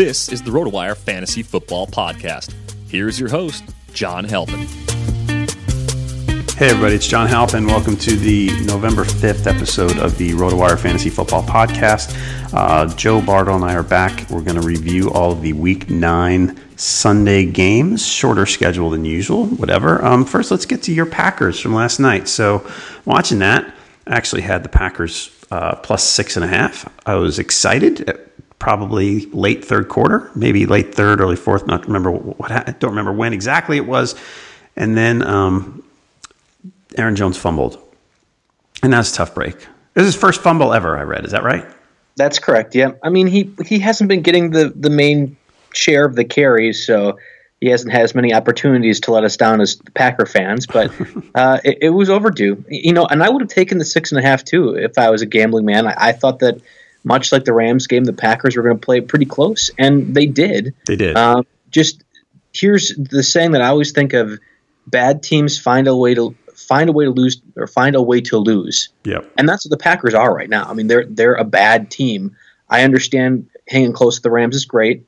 This is the RotoWire Fantasy Football Podcast. Here's your host, John Halpin. Hey, everybody, it's John Halpin. Welcome to the November 5th episode of the RotoWire Fantasy Football Podcast. Uh, Joe Bartel and I are back. We're going to review all of the Week 9 Sunday games, shorter schedule than usual, whatever. Um, first, let's get to your Packers from last night. So, watching that, I actually had the Packers uh, plus six and a half. I was excited probably late third quarter, maybe late third, early fourth. Not remember what. I don't remember when exactly it was. And then um, Aaron Jones fumbled, and that's a tough break. This is his first fumble ever. I read. Is that right? That's correct. Yeah. I mean, he he hasn't been getting the the main share of the carries, so he hasn't had as many opportunities to let us down as the Packer fans. But uh, it, it, was overdue, you know. And I would have taken the six and a half too if I was a gambling man. I, I thought that much like the Rams game, the Packers were going to play pretty close, and they did. They did. Um, just here's the saying that I always think of: bad teams find a way to find a way to lose or find a way to lose. Yep. And that's what the Packers are right now. I mean, they're they're a bad team. I understand hanging close to the Rams is great,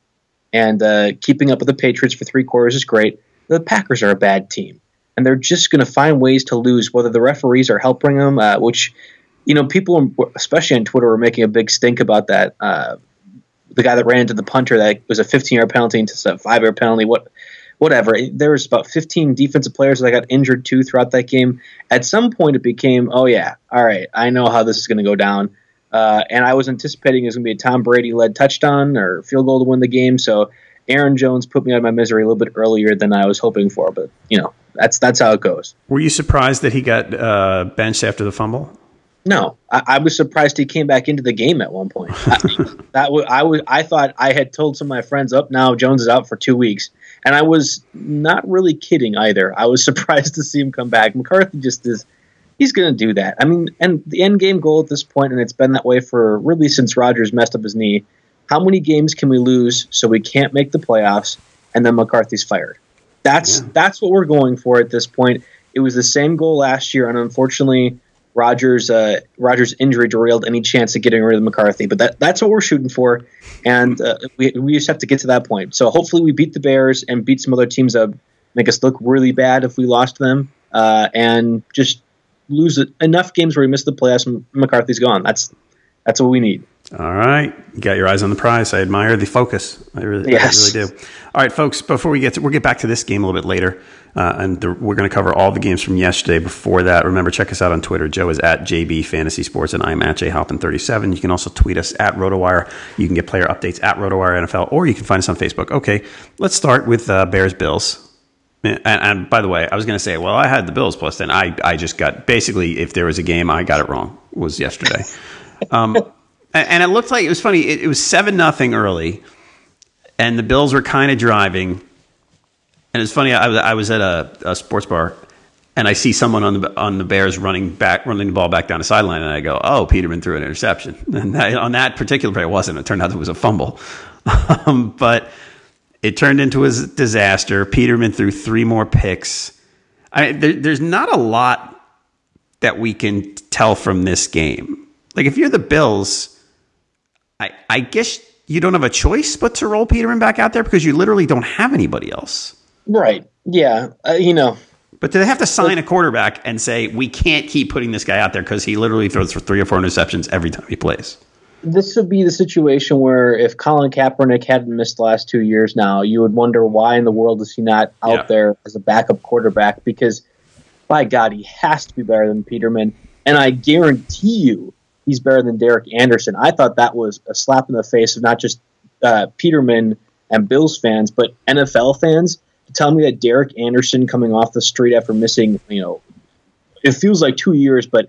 and uh, keeping up with the Patriots for three quarters is great. The Packers are a bad team, and they're just going to find ways to lose, whether the referees are helping them, uh, which you know, people, especially on Twitter, were making a big stink about that. Uh, the guy that ran into the punter that was a 15 yard penalty into a five yard penalty. What, whatever. There was about 15 defensive players that got injured too throughout that game. At some point, it became, oh yeah, all right, I know how this is going to go down. Uh, and I was anticipating it was going to be a Tom Brady led touchdown or field goal to win the game. So Aaron Jones put me out of my misery a little bit earlier than I was hoping for. But you know, that's that's how it goes. Were you surprised that he got uh, benched after the fumble? No, I, I, was surprised he came back into the game at one point. I, that w- I was I thought I had told some of my friends up now Jones is out for two weeks, and I was not really kidding either. I was surprised to see him come back. McCarthy just is he's going to do that. I mean, and the end game goal at this point, and it's been that way for really since Rodgers messed up his knee. How many games can we lose so we can't make the playoffs, and then McCarthy's fired? That's yeah. that's what we're going for at this point. It was the same goal last year, and unfortunately Rodgers uh, Rodgers injury derailed any chance of getting rid of McCarthy. But that that's what we're shooting for, and uh, we we just have to get to that point. So hopefully we beat the Bears and beat some other teams that make us look really bad if we lost them, uh, and just lose enough games where we miss the playoffs and McCarthy's gone. That's that's what we need. All right, you got your eyes on the prize. I admire the focus. I really, yes. I really do. All right, folks. Before we get to, we'll get back to this game a little bit later, uh, and the, we're going to cover all the games from yesterday. Before that, remember check us out on Twitter. Joe is at JB Fantasy Sports, and I'm at JHalpin37. You can also tweet us at RotoWire. You can get player updates at RotoWire NFL, or you can find us on Facebook. Okay, let's start with uh, Bears Bills. And, and, by the way, I was going to say, well, I had the Bills plus, and I, I just got basically, if there was a game, I got it wrong. Was yesterday. Um, and it looked like it was funny. It, it was seven nothing early, and the Bills were kind of driving. And it's funny. I was, I was at a, a, sports bar, and I see someone on the on the Bears running back, running the ball back down the sideline, and I go, "Oh, Peterman threw an interception." And that, on that particular play, it wasn't. It turned out it was a fumble, um, but it turned into a disaster. Peterman threw three more picks. I, there, there's not a lot that we can tell from this game. Like if you're the Bills I, I guess you don't have a choice but to roll Peterman back out there because you literally don't have anybody else. Right. Yeah. Uh, you know. But do they have to sign a quarterback and say we can't keep putting this guy out there because he literally throws for three or four interceptions every time he plays? This would be the situation where if Colin Kaepernick hadn't missed the last two years now, you would wonder why in the world is he not out yeah. there as a backup quarterback? Because by God, he has to be better than Peterman. And I guarantee you, he's better than Derek Anderson. I thought that was a slap in the face of not just uh, Peterman and Bills fans, but NFL fans to tell me that Derek Anderson coming off the street after missing, you know, it feels like two years, but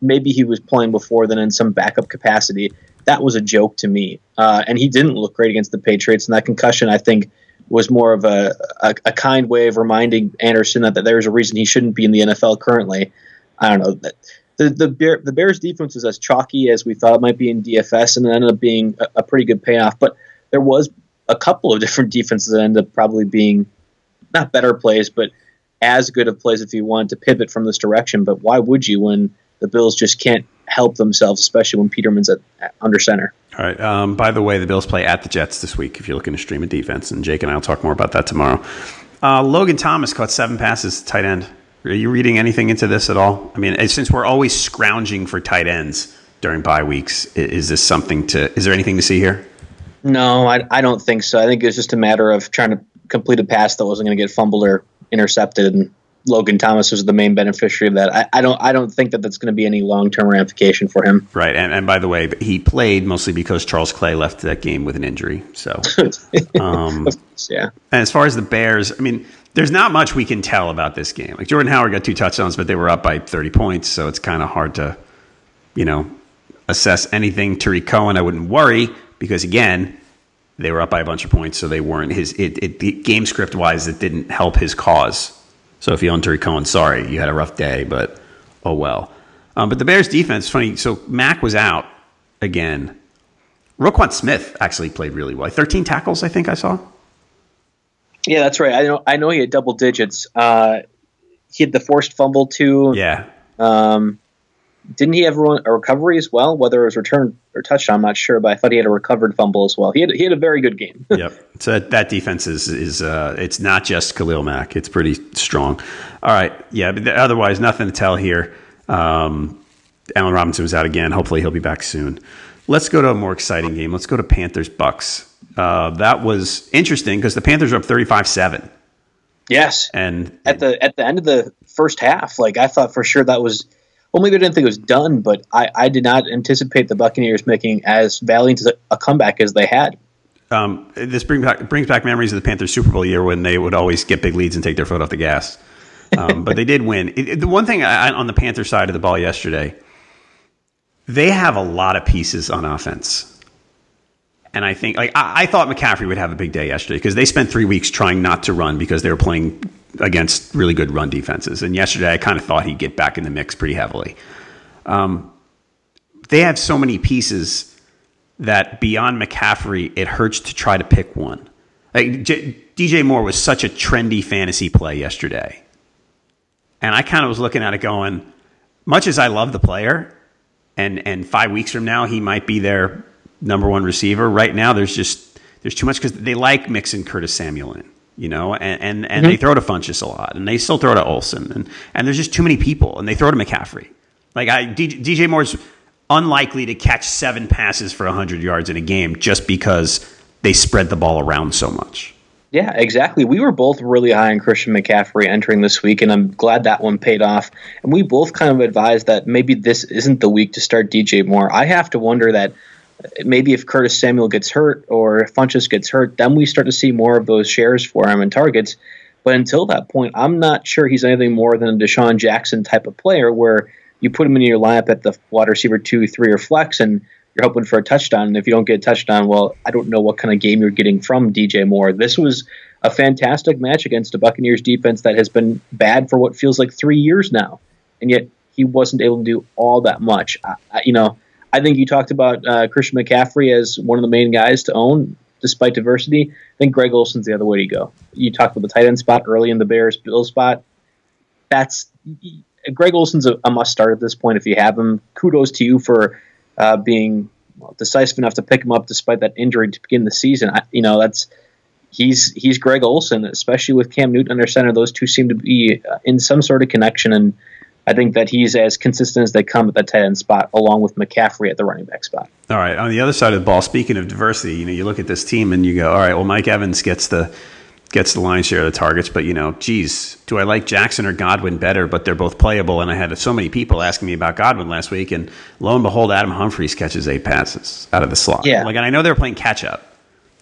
maybe he was playing before then in some backup capacity. That was a joke to me. Uh, and he didn't look great against the Patriots. And that concussion, I think, was more of a, a, a kind way of reminding Anderson that, that there's a reason he shouldn't be in the NFL currently. I don't know. That, the the, Bear, the Bears defense was as chalky as we thought it might be in DFS, and it ended up being a, a, pretty good payoff. But there was a couple of different defenses that ended up probably being not better plays, but as good of plays if you wanted to pivot from this direction. But why would you when the Bills just can't help themselves, especially when Peterman's at, at under center? All right. Um, by the way, the Bills play at the Jets this week. If you're looking to stream a defense, and Jake and I will talk more about that tomorrow. Uh, Logan Thomas caught seven passes, tight end. Are you reading anything into this at all? I mean, since we're always scrounging for tight ends during bye weeks, is this something to? Is there anything to see here? No, I, I don't think so. I think it's just a matter of trying to complete a pass that wasn't going to get fumbled or intercepted, and Logan Thomas was the main beneficiary of that. I, I don't I don't think that that's going to be any long term ramification for him. Right, and, and by the way, he played mostly because Charles Clay left that game with an injury. So, um, yeah. And as far as the Bears, I mean, there's not much we can tell about this game. Like Jordan Howard got two touchdowns, but they were up by 30 points, so it's kind of hard to, you know, assess anything. Tarik Cohen, I wouldn't worry because again, they were up by a bunch of points, so they weren't his. It, it game script wise, it didn't help his cause. So if you own Tarik Cohen, sorry, you had a rough day, but oh well. Um, but the Bears defense, funny. So Mack was out again. Roquan Smith actually played really well. 13 tackles, I think I saw. Yeah, that's right. I know. I know he had double digits. Uh, he had the forced fumble too. Yeah. Um, didn't he have one a recovery as well? Whether it was return or touchdown, I'm not sure, but I thought he had a recovered fumble as well. He had he had a very good game. yep. So that defense is is uh, it's not just Khalil Mack. It's pretty strong. All right. Yeah. But otherwise, nothing to tell here. Um, Allen Robinson was out again. Hopefully, he'll be back soon. Let's go to a more exciting game. Let's go to Panthers Bucks. Uh, that was interesting because the Panthers are up 35-7. Yes. And at the at the end of the first half, like I thought for sure that was well, maybe I didn't think it was done, but I, I did not anticipate the Buccaneers making as valiant a comeback as they had. Um, this brings back, brings back memories of the Panthers Super Bowl year when they would always get big leads and take their foot off the gas. Um, but they did win. It, it, the one thing I, on the Panther side of the ball yesterday, they have a lot of pieces on offense. And I think, like, I, I thought McCaffrey would have a big day yesterday because they spent three weeks trying not to run because they were playing against really good run defenses. And yesterday, I kind of thought he'd get back in the mix pretty heavily. Um, they have so many pieces that beyond McCaffrey, it hurts to try to pick one. Like J- DJ Moore was such a trendy fantasy play yesterday. And I kind of was looking at it going, much as I love the player, and and five weeks from now he might be their number one receiver. Right now, there's just there's too much because they like mixing Curtis Samuel in, you know, and and, and mm-hmm. they throw to Funchess a lot, and they still throw to Olsen, and and there's just too many people, and they throw to McCaffrey. Like I, DJ Moore's unlikely to catch seven passes for 100 yards in a game just because they spread the ball around so much. Yeah, exactly. We were both really high on Christian McCaffrey entering this week, and I'm glad that one paid off. And we both kind of advised that maybe this isn't the week to start DJ Moore. I have to wonder that maybe if Curtis Samuel gets hurt or if Funchess gets hurt, then we start to see more of those shares for him and targets. But until that point, I'm not sure he's anything more than a DeSean Jackson type of player where you put him in your lineup at the wide receiver two, three, or flex, and you're hoping for a touchdown. And if you don't get a touchdown, well, I don't know what kind of game you're getting from DJ Moore. This was a fantastic match against a Buccaneers defense that has been bad for what feels like three years now, and yet he wasn't able to do all that much. I, I, you know, I think you talked about uh, Christian McCaffrey as one of the main guys to own despite diversity. I think Greg Olsen's the other way to go. You talked about the tight end spot early in the Bears Bill spot. That's Greg Olsen's a, a, must start at this point if you have him. Kudos to you for uh, being well, decisive enough to pick him up despite that injury to begin the season. I, you know that's he's he's Greg Olsen, especially with Cam Newton under center. Those two seem to be uh, in some sort of connection, and I think that he's as consistent as they come at the tight end spot, along with McCaffrey at the running back spot. All right, on the other side of the ball, speaking of diversity, you know, you look at this team and you go, all right, well, Mike Evans gets the gets the lion's share of the targets. But you know, geez, do I like Jackson or Godwin better? But they're both playable, and I had so many people asking me about Godwin last week, and lo and behold, Adam Humphries catches eight passes out of the slot. Yeah, like, and I know they were playing catch up,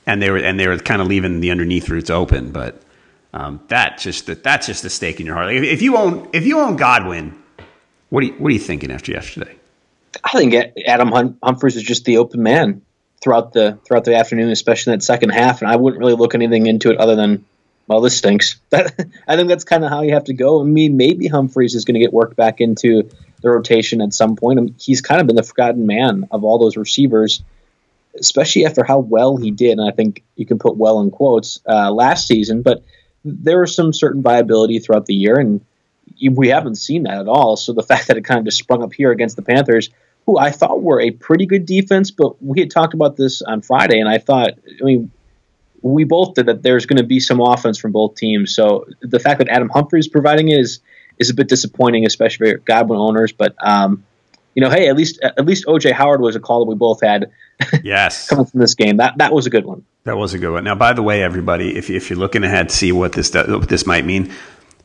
and they were and they were kind of leaving the underneath routes open, but. Um, that just that's just a stake in your heart. Like if, you own if you own Godwin, what are you, what are you thinking after yesterday? I think Adam Humphries is just the open man throughout the throughout the afternoon, especially in that second half. And I wouldn't really look anything into it other than, well, this stinks. I think that's kind of how you have to go. I mean, maybe Humphries is going to get worked back into the rotation at some point. I mean, he's kind of been the forgotten man of all those receivers, especially after how well he did. And I think you can put "well" in quotes uh, last season, but there was some certain viability throughout the year, and we haven't seen that at all. So the fact that it kind of just sprung up here against the Panthers who I thought were a pretty good defense, but we had talked about this on Friday, and I thought, I mean, we both did that there's going to be some offense from both teams. So the fact that Adam Humphries providing it is is a bit disappointing, especially for Godwin owners. But um, you know, hey, at least at least OJ Howard was a call that we both had. Yes, coming from this game, that that was a good one. That was a good one. Now, by the way, everybody, if if you're looking ahead to see what this does, what this might mean,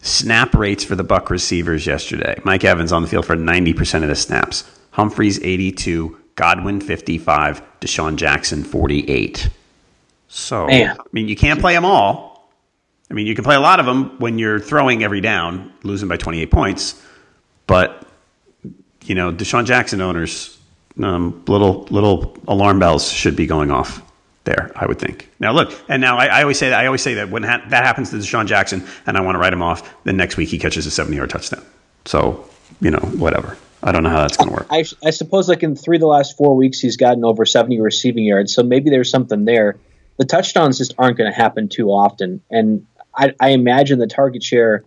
snap rates for the Buck receivers yesterday. Mike Evans on the field for 90% of the snaps. Humphries 82, Godwin 55, DeSean Jackson 48. So, Man. I mean, you can't play them all. I mean, you can play a lot of them when you're throwing every down, losing by 28 points. But, you know, DeSean Jackson owners, um, little little alarm bells should be going off there, I would think. Now, look, and now I, I always say that I always say that when ha- that happens to DeSean Jackson, and I want to write him off, then next week he catches a 70 yard touchdown. So, you know, whatever. I don't know how that's going to work. I, I, suppose, like in three of the last four weeks, he's gotten over 70 receiving yards. So maybe there's something there. The touchdowns just aren't going to happen too often. And I, I imagine the target share,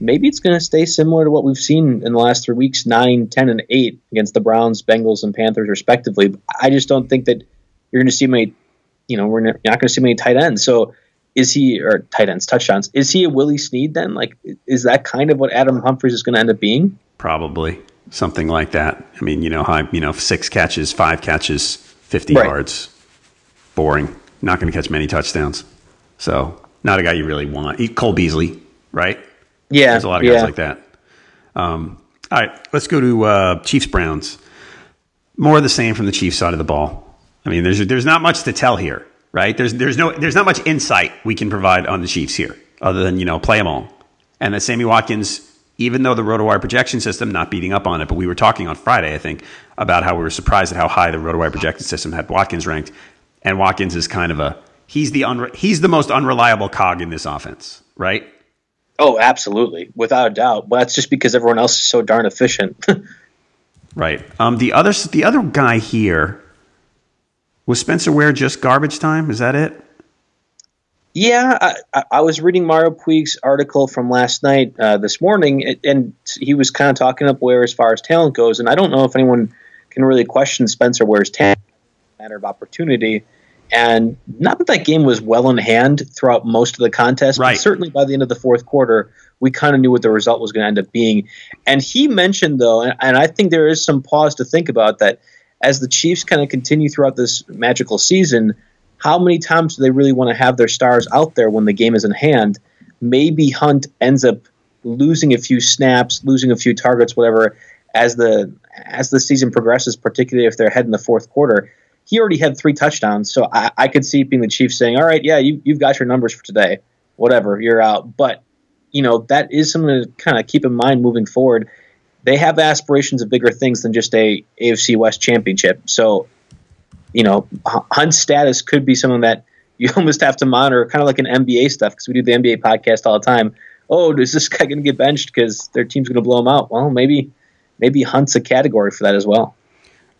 maybe it's going to stay similar to what we've seen in the last three weeks 9, 10, and 8 against the Browns, Bengals, and Panthers, respectively. I just don't think that you're going to see many, you know, we're not going to see many tight ends. So is he, or tight ends, touchdowns, is he a Willie Snead then? Like, is that kind of what Adam Humphries is going to end up being? Probably something like that. I mean, you know, high, you know, six catches, five catches, 50 right. yards. Boring. Not going to catch many touchdowns. So, not a guy you really want. Cole Beasley, right? Yeah. There's a lot of guys like that. Um, all right, let's go to uh, Chiefs Browns. More of the same from the Chiefs side of the ball. I mean, there's there's not much to tell here, right? There's there's no there's not much insight we can provide on the Chiefs here, other than you know play them all, and that Sammy Watkins even though the RotoWire projection system not beating up on it, but we were talking on Friday, I think, about how we were surprised at how high the RotoWire projection system had Watkins ranked, and Watkins is kind of a he's the unre- he's the most unreliable cog in this offense, right? Oh, absolutely, without a doubt. But that's just because everyone else is so darn efficient. right. Um, the other the other guy here was Spencer Ware just garbage time. Is that it? Yeah, I, I, was reading Mario Puig's article from last night, uh, this morning, and he was kind of talking up Ware as far as talent goes. And I don't know if anyone can really question Spencer Ware's talent, matter of opportunity. And not that that game was well in hand throughout most of the contest, right. but certainly by the end of the fourth quarter, we kind of knew what the result was going to end up being. And he mentioned, though, and, and I think there is some pause to think about that as the Chiefs kind of continue throughout this magical season, how many times do they really want to have their stars out there when the game is in hand? Maybe Hunt ends up losing a few snaps, losing a few targets, whatever, as the as the season progresses, particularly if they're ahead in the fourth quarter he already had three touchdowns, so I, I could see being the Chiefs saying, "All right, yeah, you, you've got your numbers for today, whatever, you're out." But you know that is something to kind of keep in mind moving forward. They have aspirations of bigger things than just a AFC West championship. So, you know, Hunt's status could be something that you almost have to monitor, kind of like an NBA stuff, because we do the NBA podcast all the time. Oh, is this guy going to get benched because their team's going to blow him out? Well, maybe, maybe Hunt's a category for that as well.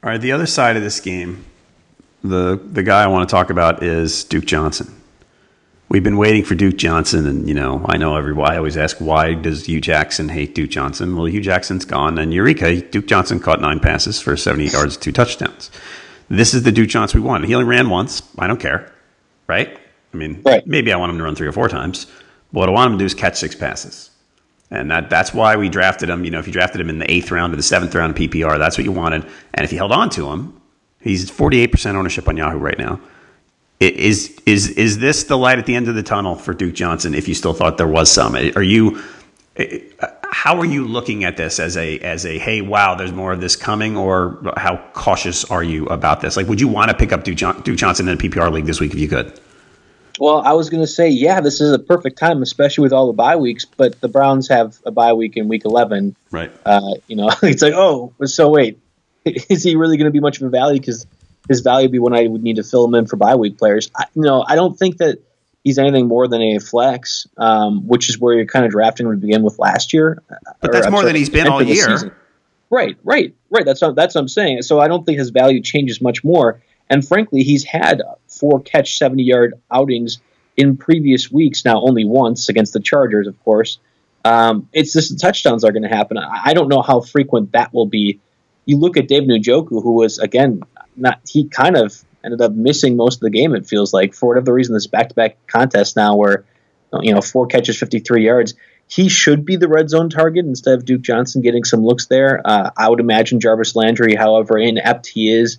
All right, the other side of this game the the guy I want to talk about is Duke Johnson. We've been waiting for Duke Johnson, and you know, I know everybody. I always ask, why does Hue Jackson hate Duke Johnson? Well, Hue Jackson's gone, and Eureka, Duke Johnson caught nine passes for 70 yards, two touchdowns. This is the Duke Johnson we want. He only ran once. I don't care, right? I mean, right. maybe I want him to run three or four times. But what I want him to do is catch six passes. And that, that's why we drafted him. You know, if you drafted him in the eighth round or the seventh round of PPR, that's what you wanted. And if you held on to him, He's 48% ownership on Yahoo right now. Is is is this the light at the end of the tunnel for Duke Johnson? If you still thought there was some, are you? How are you looking at this as a as a hey wow there's more of this coming or how cautious are you about this? Like would you want to pick up Duke, Duke Johnson in a PPR league this week if you could? Well, I was going to say, yeah, this is a perfect time, especially with all the bye weeks. But the Browns have a bye week in Week 11. Right. Uh, you know, it's like, oh, so wait, is he really going to be much of a value? Because his value would be when I would need to fill him in for bye week players. I, you know, I don't think that he's anything more than a flex, um, which is where you're kind of drafting him to begin with last year. But that's or, more sorry, than he's been all year. Season. Right, right, right. That's what, that's what I'm saying. So I don't think his value changes much more. And frankly, he's had four catch, 70 yard outings in previous weeks. Now only once against the Chargers, of course. Um, it's just the touchdowns are going to happen. I don't know how frequent that will be you look at David Njoku, who was again not he kind of ended up missing most of the game. It feels like for whatever reason, this back-to-back contest now, where you know four catches, fifty-three yards. He should be the red zone target instead of Duke Johnson getting some looks there. Uh, I would imagine Jarvis Landry, however inept he is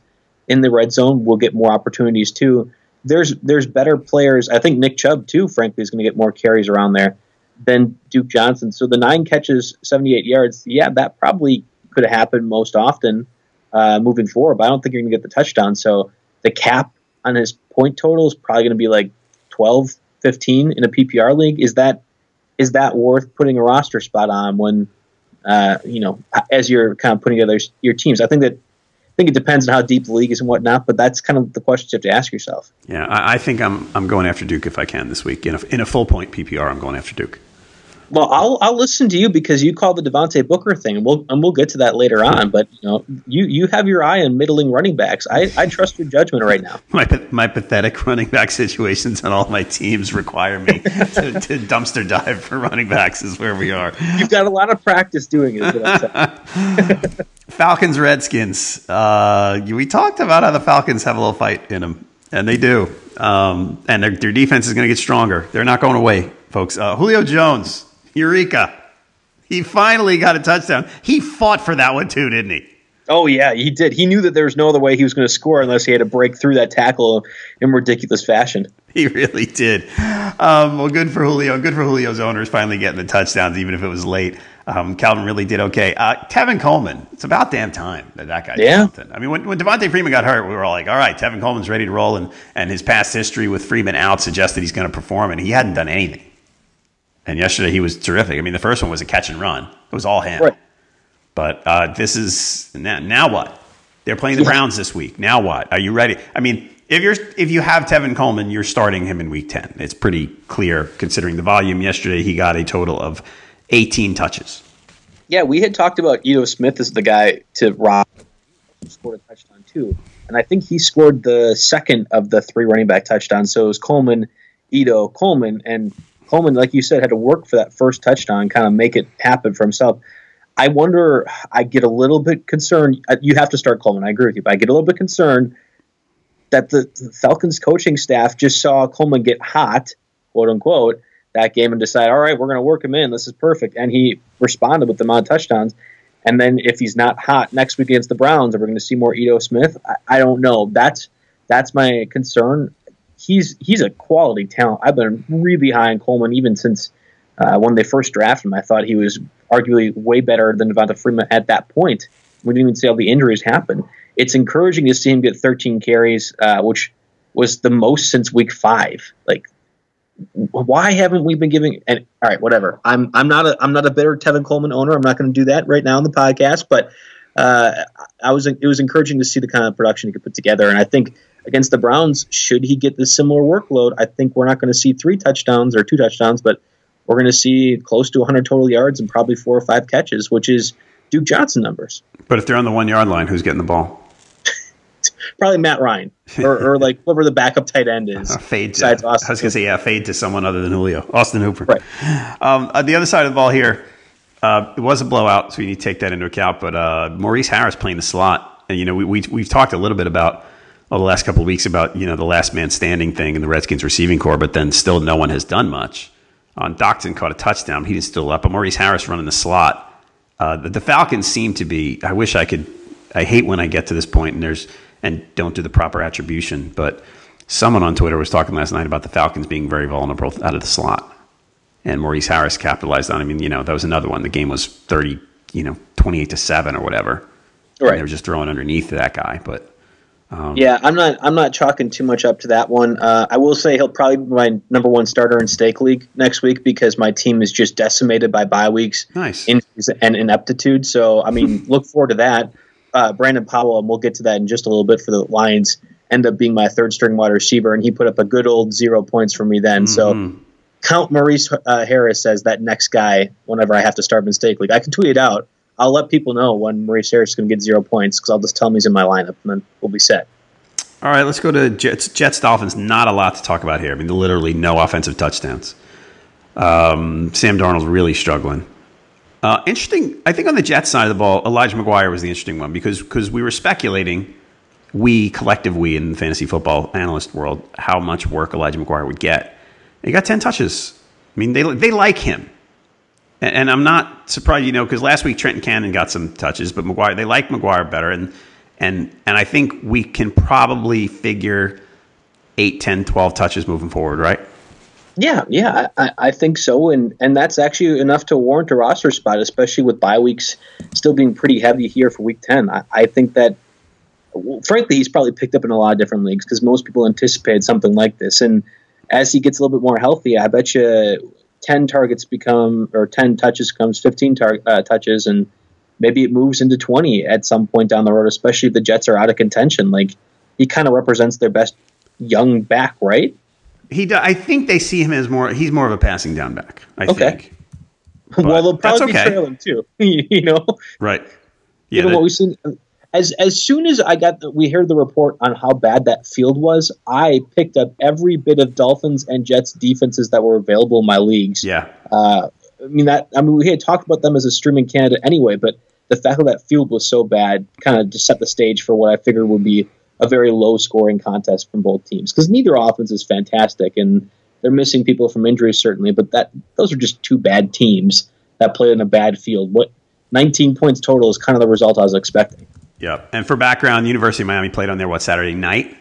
in the red zone, will get more opportunities too. There's there's better players. I think Nick Chubb too, frankly, is going to get more carries around there than Duke Johnson. So the nine catches, 78 yards, yeah, that probably could happen most often uh, moving forward. But I don't think you're going to get the touchdown. So the cap on his point total is probably going to be like 12, 15 in a PPR league. Is that is that worth putting a roster spot on when uh, you know as you're kind of putting together your teams? I think that I think it depends on how deep the league is and whatnot, but that's kind of the questions you have to ask yourself. Yeah, I, I think I'm I'm going after Duke if I can this week in a, in a full point PPR. I'm going after Duke. Well, I'll I'll listen to you because you called the Devontae Booker thing, and we'll and we'll get to that later on. But you know, you you have your eye on middling running backs. I, I trust your judgment right now. my my pathetic running back situations on all my teams require me to, to, dumpster dive for running backs. Is where we are. You've got a lot of practice doing it. Falcons Redskins. Uh, we talked about how the Falcons have a little fight in them, and they do. Um, and their, their defense is going to get stronger. They're not going away, folks. Uh, Julio Jones Eureka. He finally got a touchdown. He fought for that one too, didn't he? Oh yeah, he did. He knew that there was no other way he was going to score unless he had to break through that tackle in ridiculous fashion. He really did. Um, well, good for Julio. Good for Julio's owners finally getting the touchdowns, even if it was late. Um, Calvin really did okay. Uh, Tevin Coleman, it's about damn time that that guy did yeah. something. I mean, when, when Devonta Freeman got hurt, we were all like, all right, Tevin Coleman's ready to roll, and, and his past history with Freeman out suggested he's going to perform, and he hadn't done anything. And yesterday he was terrific. I mean, the first one was a catch and run. It was all him. Right. But uh, this is now, now what? They're playing the Browns this week. Now what? Are you ready? I mean, if you're if you have Tevin Coleman, you're starting him in week 10. It's pretty clear considering the volume. Yesterday he got a total of 18 touches. Yeah, we had talked about Ito Smith as the guy to rob scored a touchdown too. And I think he scored the second of the three running back touchdowns. So it was Coleman Ito, Coleman, and Coleman, like you said, had to work for that first touchdown, kind of make it happen for himself. I wonder. I get a little bit concerned. uh, You have to start Coleman. I agree with you, but I get a little bit concerned that the, the Falcons coaching staff just saw Coleman get hot, quote unquote, that game and decide, all right, we're going to work him in. This is perfect, and he responded with the amount of touchdowns. And then if he's not hot next week against the Browns, are we going to see more Ito Smith? I, I don't know. That's that's my concern. He's he's a quality talent. I've been really high on Coleman even since uh, when they first drafted him. I thought he was arguably way better than Devonta Freeman at that point. We didn't even see all the injuries happen. It's encouraging to see him get 13 carries, uh, which was the most since week five. Like, why haven't we been giving? And all right, whatever. I'm I'm not a I'm not a bitter Tevin Coleman owner. I'm not going to do that right now on the podcast. But uh, I was it was encouraging to see the kind of production he could put together. And I think against the Browns, should he get this similar workload, I think we're not going to see three touchdowns or two touchdowns, but we're going to see close to 100 total yards and probably four or five catches, which is Duke Johnson numbers. But if they're on the one yard line, who's getting the ball? Probably Matt Ryan or, or like whoever the backup tight end is. Uh, fade. To, I was going to say yeah, fade to someone other than Julio, Austin Hooper. Right. Um, on the other side of the ball here, uh, it was a blowout, so you need to take that into account. But uh, Maurice Harris playing the slot, and you know we, we we've talked a little bit about well, the last couple of weeks about you know the last man standing thing in the Redskins receiving corps, but then still no one has done much. On Doctson caught a touchdown, he didn't still up, but Maurice Harris running the slot. Uh, the, the Falcons seem to be. I wish I could. I hate when I get to this point and there's and don't do the proper attribution, but someone on Twitter was talking last night about the Falcons being very vulnerable out of the slot, and Maurice Harris capitalized on. it. I mean, you know, that was another one. The game was thirty, you know, twenty-eight to seven or whatever. And Right. they were just throwing underneath that guy, but. Yeah, I'm not. I'm not chalking too much up to that one. Uh, I will say he'll probably be my number one starter in stake league next week because my team is just decimated by bye weeks, Nice. injuries, and ineptitude. So, I mean, look forward to that. Uh, Brandon Powell, and we'll get to that in just a little bit for the Lions, end up being my third string wide receiver, and he put up a good old zero points for me then. So, count Maurice uh, Harris as that next guy whenever I have to start in stake league. I can tweet it out. I'll let people know when Maurice Harris is going to get zero points because I'll just tell him he's in my lineup, and then we'll be set. All right, let's go to Jets. Jets Dolphins. Not a lot to talk about here. I mean, literally no offensive touchdowns. Um, Sam Darnold's really struggling. Uh, interesting. I think on the Jets side of the ball, Elijah McGuire was the interesting one because because we were speculating, we collective we in the fantasy football analyst world, how much work Elijah McGuire would get. He got ten touches. I mean, they they like him, and, and I'm not surprised, you know, because last week Trenton Cannon got some touches, but McGuire they like McGuire better, and and and I think we can probably figure 8, 10, 12 touches moving forward, right? Yeah, yeah, I, I think so, and and that's actually enough to warrant a roster spot, especially with bye weeks still being pretty heavy here for Week Ten. I, I think that, frankly, he's probably picked up in a lot of different leagues because most people anticipated something like this, and as he gets a little bit more healthy, I bet you ten targets become or ten touches comes fifteen tar- uh, touches, and maybe it moves into twenty at some point down the road, especially if the Jets are out of contention. Like he kind of represents their best young back, right? He, do, I think they see him as more. He's more of a passing down back. I Okay. think. well, they'll probably okay. be trailing too. you know, Right. you Yeah. know that- what we've seen. As as soon as I got the, we heard the report on how bad that field was, I picked up every bit of Dolphins and Jets defenses that were available in my leagues. yeah. Uh, I mean that. I mean we had talked about them as a streaming candidate anyway, but the fact that that field was so bad kind of just set the stage for what I figured would be a very low scoring contest from both teams because neither offense is fantastic and they're missing people from injuries certainly, but that those are just two bad teams that played in a bad field. What 19 points total is kind of the result I was expecting. Yeah. And for background, University of Miami played on there what Saturday night.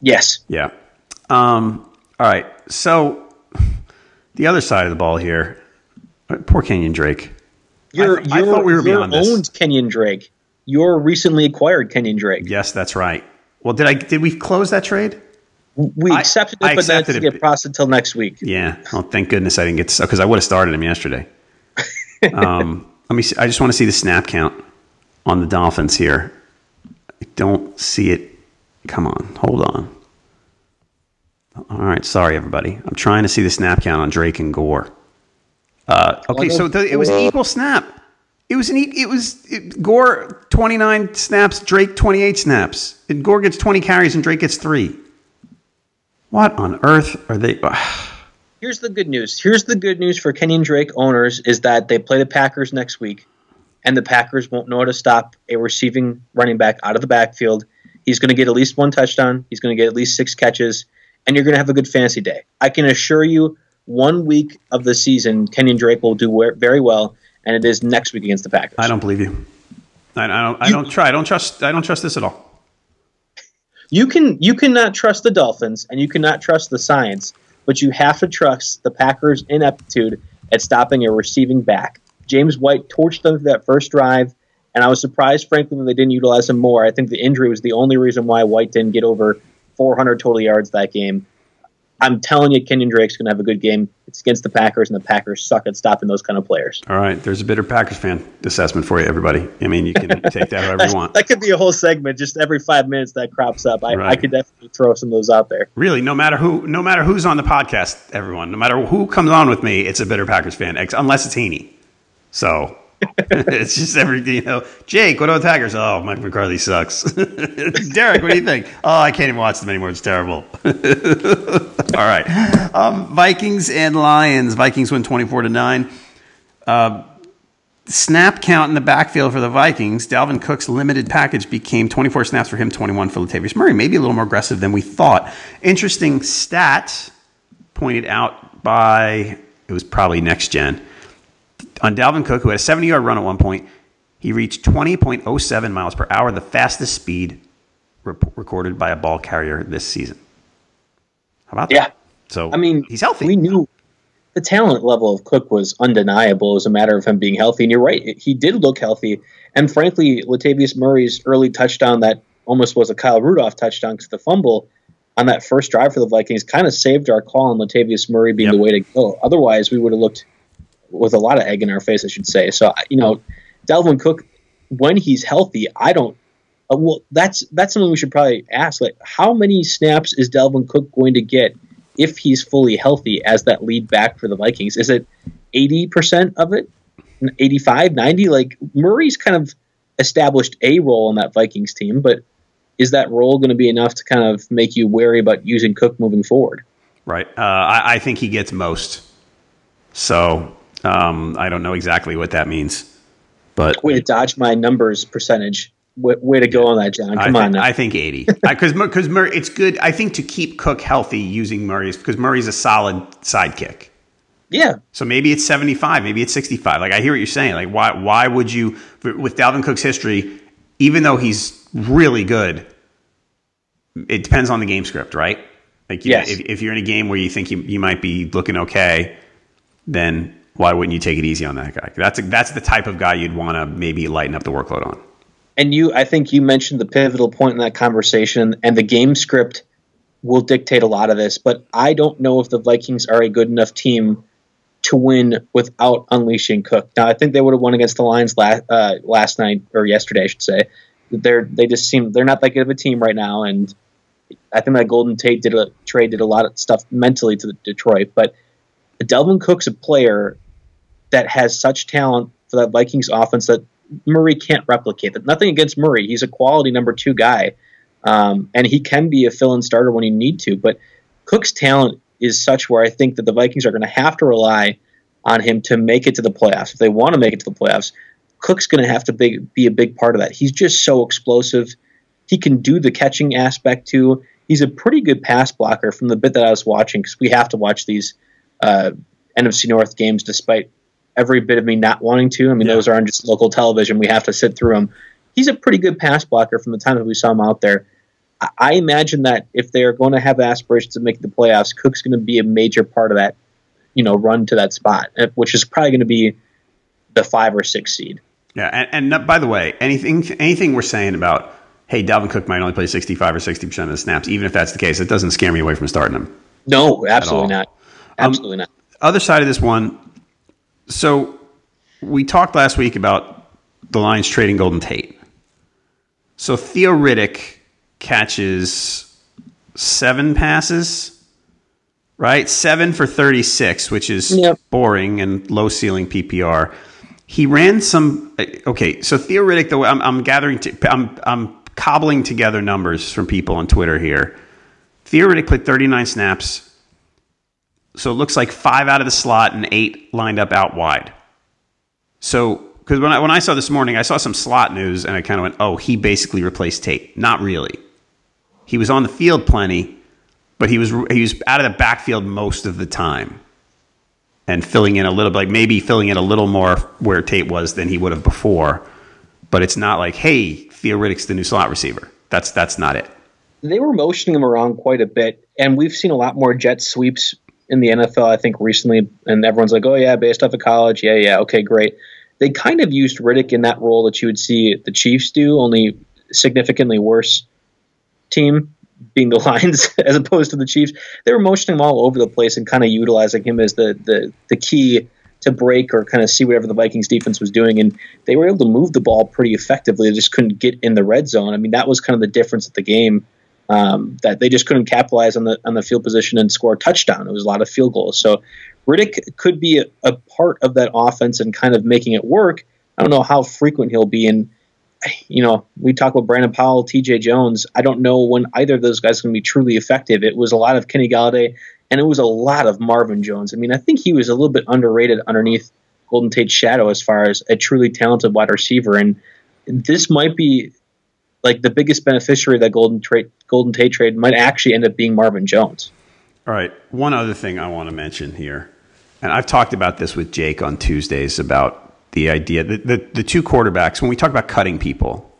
Yes. Yeah. Um, all right. So the other side of the ball here. uh, Poor Kenyan Drake. You're, I th- I thought we were beyond this. owned Kenyan Drake. You're recently acquired Kenyan Drake. Yes, that's right. Well, did I? Did we close that trade? We I- accepted it, I but accepted to it. get processed until next week. Yeah. Oh, thank goodness I didn't get because I would have started him yesterday. um, let me. See, I just want to see the snap count on the Dolphins here. I don't see it. Come on, hold on. All right, sorry everybody. I'm trying to see the snap count on Drake and Gore. Uh, okay, so the, it was equal snap. It was an e- it was it, Gore 29 snaps, Drake 28 snaps. And Gore gets 20 carries and Drake gets three. What on earth are they? Here's the good news. Here's the good news for Kenyan Drake owners is that they play the Packers next week, and the Packers won't know how to stop a receiving running back out of the backfield. He's going to get at least one touchdown. He's going to get at least six catches, and you're going to have a good fantasy day. I can assure you, one week of the season, Kenyan Drake will do very well, and it is next week against the Packers. I don't believe you. I, I don't. I don't try. I don't trust. I don't trust this at all. You can you cannot trust the Dolphins and you cannot trust the science, but you have to trust the Packers' ineptitude at stopping a receiving back. James White torched them for that first drive, and I was surprised, frankly, that they didn't utilize him more. I think the injury was the only reason why White didn't get over 400 total yards that game. I'm telling you, Kenyan Drake's going to have a good game. It's against the Packers, and the Packers suck at stopping those kind of players. All right, there's a bitter Packers fan assessment for you, everybody. I mean, you can take that however you want. That could be a whole segment, just every five minutes that crops up. I, right. I could definitely throw some of those out there. Really, no matter who, no matter who's on the podcast, everyone, no matter who comes on with me, it's a bitter Packers fan, unless it's Heaney. So it's just every you know. Jake, what about Tigers? Oh, Mike McCarthy sucks. Derek, what do you think? Oh, I can't even watch them anymore. It's terrible. All right, um, Vikings and Lions. Vikings win twenty four to nine. Uh, snap count in the backfield for the Vikings. Dalvin Cook's limited package became 24 snaps for him, 21 for Latavius Murray. Maybe a little more aggressive than we thought. Interesting stat pointed out by it was probably next gen on Dalvin Cook, who had a 70 yard run at one point. He reached 20.07 miles per hour, the fastest speed recorded by a ball carrier this season. How about that? Yeah. So, I mean, he's healthy. We knew the talent level of Cook was undeniable. It was a matter of him being healthy. And you're right, he did look healthy. And frankly, Latavius Murray's early touchdown that almost was a Kyle Rudolph touchdown because the fumble on that first drive for the Vikings kind of saved our call on Latavius Murray being yep. the way to go. Otherwise, we would have looked with a lot of egg in our face, I should say. So you know, Dalvin Cook, when he's healthy, I don't. Uh, well, that's that's something we should probably ask. Like, how many snaps is Dalvin Cook going to get if he's fully healthy as that lead back for the Vikings? Is it eighty percent of it? 85, 90? Like Murray's kind of established a role in that Vikings team, but is that role going to be enough to kind of make you wary about using Cook moving forward? Right. Uh, I, I, think he gets most. So um, I don't know exactly what that means, but way to dodge my numbers percentage. Way, way to go on that, John. Come I think, on now. I think 80. Because because Murray, it's good. I think to keep Cook healthy using Murray's because Murray's a solid sidekick. Yeah. So maybe it's 75, maybe it's 65. Like I hear what you're saying. Like why why would you with Dalvin Cook's history, even though he's really good, it depends on the game script, right? Like yes. if, if you're in a game where you think you, you might be looking okay, then why wouldn't you take it easy on that guy? That's a, that's the type of guy you'd want to maybe lighten up the workload on. And you, I think you mentioned the pivotal point in that conversation, and the game script will dictate a lot of this. But I don't know if the Vikings are a good enough team to win without unleashing Cook. Now, I think they would have won against the Lions last uh, last night or yesterday, I should say. They're they just seem they're not that good of a team right now, and I think that Golden Tate did a trade did a lot of stuff mentally to Detroit, but. Dalvin Cook's a player that has such talent for that Vikings offense that Murray can't replicate. That nothing against Murray, he's a quality number two guy, um, and he can be a fill-in starter when you need to. But Cook's talent is such where I think that the Vikings are going to have to rely on him to make it to the playoffs. If they want to make it to the playoffs, Cook's going to have to be, be a big part of that. He's just so explosive. He can do the catching aspect too. He's a pretty good pass blocker from the bit that I was watching because we have to watch these uh, NFC North games despite every bit of me not wanting to. I mean, yeah. those are on just local television. We have to sit through them. He's a pretty good pass blocker from the time that we saw him out there. I, I imagine that if they are going to have aspirations of making the playoffs, Cook's going to be a major part of that, you know, run to that spot, eh, which is probably going to be the five or six seed. Yeah, and, and by the way, anything anything we're saying about hey, Dalvin Cook might only play sixty five or sixty percent of the snaps, even if that's the case, it doesn't scare me away from starting him. No, absolutely not. Absolutely um, not. Other side of this one, so we talked last week about the Lions trading Golden Tate. So Theo Riddick catches seven passes, right? Seven for 36, which is yep. boring and low ceiling PPR. He ran some. Okay, so Theo Riddick, though, I'm, I'm gathering, to, I'm, I'm cobbling together numbers from people on Twitter here. Theoretically, played 39 snaps. So it looks like five out of the slot and eight lined up out wide. So, because when I, when I saw this morning, I saw some slot news and I kind of went, oh, he basically replaced Tate. Not really. He was on the field plenty, but he was he was out of the backfield most of the time and filling in a little like maybe filling in a little more where Tate was than he would have before. But it's not like, hey, Theo Riddick's the new slot receiver. That's that's not it. They were motioning him around quite a bit, and we've seen a lot more jet sweeps in the NFL, I think, recently. And everyone's like, oh yeah, based off of college, yeah, yeah, okay, great. They kind of used Riddick in that role that you would see the Chiefs do, only significantly worse team being the Lions as opposed to the Chiefs. They were motioning him all over the place and kind of utilizing him as the the the key to break or kind of see whatever the Vikings defense was doing. And they were able to move the ball pretty effectively. They just couldn't get in the red zone. I mean, that was kind of the difference of the game. Um, that they just couldn't capitalize on the on the field position and score a touchdown. It was a lot of field goals. So Riddick could be a, a part of that offense and kind of making it work. I don't know how frequent he'll be, and you know, we talk about Brandon Powell, T.J. Jones. I don't know when either of those guys can be truly effective. It was a lot of Kenny Golladay and it was a lot of Marvin Jones. I mean, I think he was a little bit underrated underneath Golden Tate's shadow as far as a truly talented wide receiver. And this might be like the biggest beneficiary of that Golden, trade, Golden Tate trade might actually end up being Marvin Jones. All right. One other thing I want to mention here, and I've talked about this with Jake on Tuesdays about the idea that the, the two quarterbacks, when we talk about cutting people,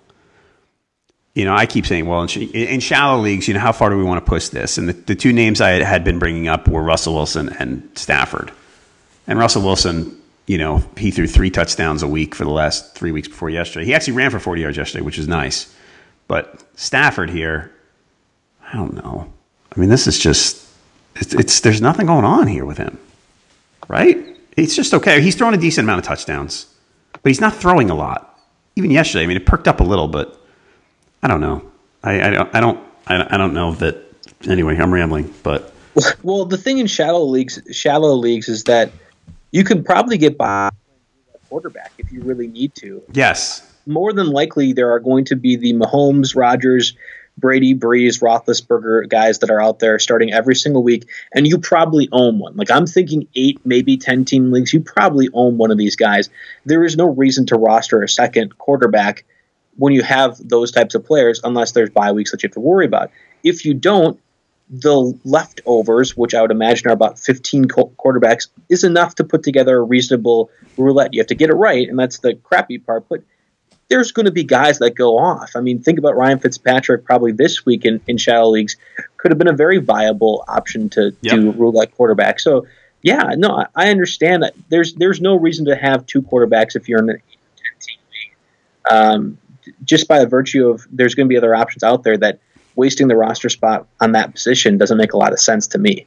you know, I keep saying, well, in, in, shallow leagues, you know, how far do we want to push this? And the, the two names I had been bringing up were Russell Wilson and Stafford. And Russell Wilson, you know, he threw three touchdowns a week for the last three weeks before yesterday. He actually ran for 40 yards yesterday, which is nice. But Stafford here, I don't know. I mean, this is just, it's, it's there's nothing going on here with him, right? It's just okay. He's throwing a decent amount of touchdowns, but he's not throwing a lot. Even yesterday, I mean, it perked up a little, but I don't know. I, I, I don't I, I don't know that. Anyway, I'm rambling, but well, the thing in shallow leagues, shallow leagues, is that you can probably get by quarterback if you really need to. Yes. More than likely, there are going to be the Mahomes, Rodgers, Brady, Brees, Roethlisberger guys that are out there starting every single week, and you probably own one. Like I'm thinking eight, maybe ten team leagues, you probably own one of these guys. There is no reason to roster a second quarterback when you have those types of players, unless there's bye weeks that you have to worry about. If you don't, the leftovers, which I would imagine are about 15 quarterbacks, is enough to put together a reasonable roulette. You have to get it right, and that's the crappy part. But there's going to be guys that go off. I mean, think about Ryan Fitzpatrick probably this week in, in shadow leagues could have been a very viable option to yep. do like quarterback. So, yeah, no, I understand that there's there's no reason to have two quarterbacks if you're in a 10 team league. Um, just by the virtue of there's going to be other options out there that wasting the roster spot on that position doesn't make a lot of sense to me.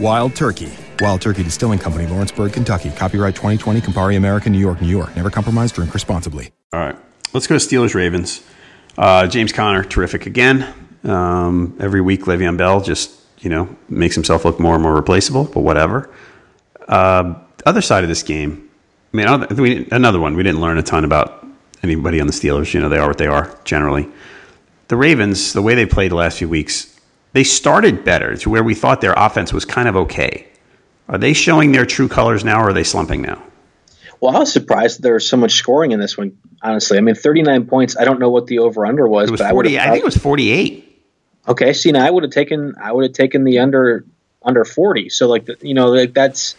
Wild Turkey Wild Turkey Distilling Company, Lawrenceburg, Kentucky. Copyright 2020, Campari American, New York, New York. Never compromise, drink responsibly. All right. Let's go to Steelers Ravens. Uh, James Conner, terrific again. Um, every week, Le'Veon Bell just, you know, makes himself look more and more replaceable, but whatever. Uh, other side of this game, I mean, another one. We didn't learn a ton about anybody on the Steelers. You know, they are what they are generally. The Ravens, the way they played the last few weeks, they started better to where we thought their offense was kind of okay. Are they showing their true colors now, or are they slumping now? Well, I was surprised there was so much scoring in this one. Honestly, I mean, 39 points. I don't know what the over under was, it was but 40, I, I think it was 48. Okay, see, now I would have taken I would have taken the under under 40. So like you know like that's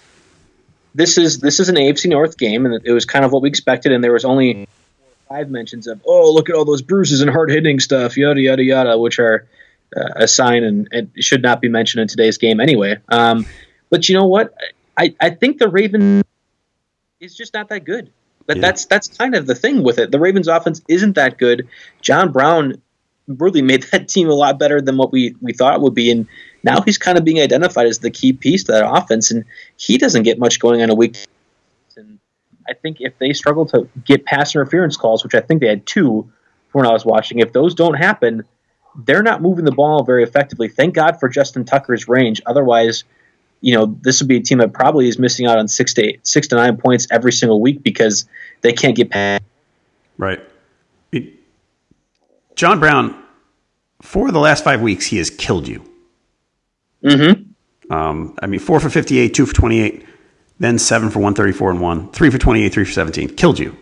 this is this is an AFC North game, and it was kind of what we expected. And there was only five mentions of oh look at all those bruises and hard hitting stuff, yada yada yada, which are a sign and, and should not be mentioned in today's game anyway. Um, but you know what? I, I think the Ravens is just not that good. But yeah. that's that's kind of the thing with it. The Ravens offense isn't that good. John Brown really made that team a lot better than what we, we thought it would be. And now he's kind of being identified as the key piece to that offense. And he doesn't get much going on a week. And I think if they struggle to get pass interference calls, which I think they had two when I was watching, if those don't happen, they're not moving the ball very effectively. Thank God for Justin Tucker's range. Otherwise, you know, this would be a team that probably is missing out on six to eight, six to nine points every single week because they can't get past. Right. It, John Brown, for the last five weeks, he has killed you. Mm-hmm. Um, I mean, four for 58, two for 28, then seven for 134 and one, three for 28, three for 17. Killed you.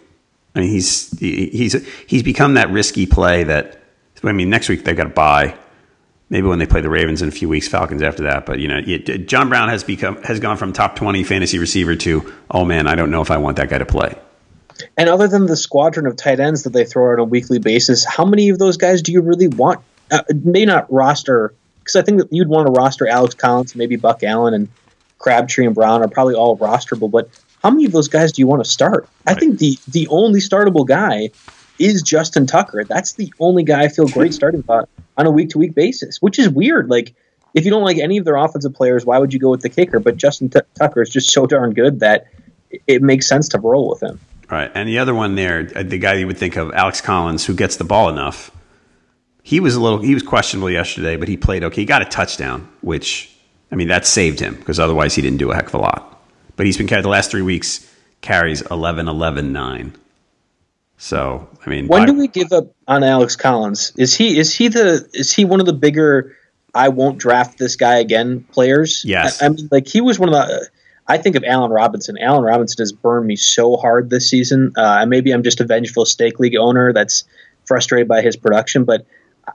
I mean, he's he's he's become that risky play that. I mean, next week they've got to bye. Maybe when they play the Ravens in a few weeks, Falcons after that. But you know, it, John Brown has become has gone from top 20 fantasy receiver to oh man, I don't know if I want that guy to play. And other than the squadron of tight ends that they throw out on a weekly basis, how many of those guys do you really want? Uh, may not roster because I think that you'd want to roster Alex Collins, maybe Buck Allen, and Crabtree and Brown are probably all rosterable. But how many of those guys do you want to start? Right. I think the the only startable guy is Justin Tucker. That's the only guy I feel great starting about on a week to week basis, which is weird. Like if you don't like any of their offensive players, why would you go with the kicker? But Justin T- Tucker is just so darn good that it makes sense to roll with him. Right, and the other one there, uh, the guy you would think of, Alex Collins, who gets the ball enough. He was a little, he was questionable yesterday, but he played okay. He got a touchdown, which I mean that saved him because otherwise he didn't do a heck of a lot. But he's been carried the last three weeks carries 11, 11, 9. So I mean, when by, do we give up on Alex Collins? Is he is he the is he one of the bigger I won't draft this guy again players? Yes, I, I mean like he was one of the I think of Allen Robinson. Allen Robinson has burned me so hard this season. Uh, maybe I'm just a vengeful stake league owner that's frustrated by his production, but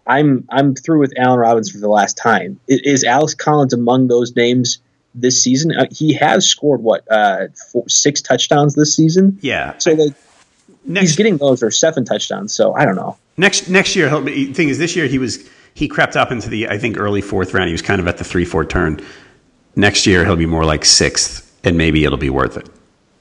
I'm I'm through with Allen Robinson for the last time. Is Alex Collins among those names this season? Uh, he has scored what uh, four, six touchdowns this season. Yeah, so like next, he's getting those or seven touchdowns. So I don't know. Next next year, the thing is, this year he was he crept up into the I think early fourth round. He was kind of at the three four turn. Next year he'll be more like sixth and maybe it'll be worth it.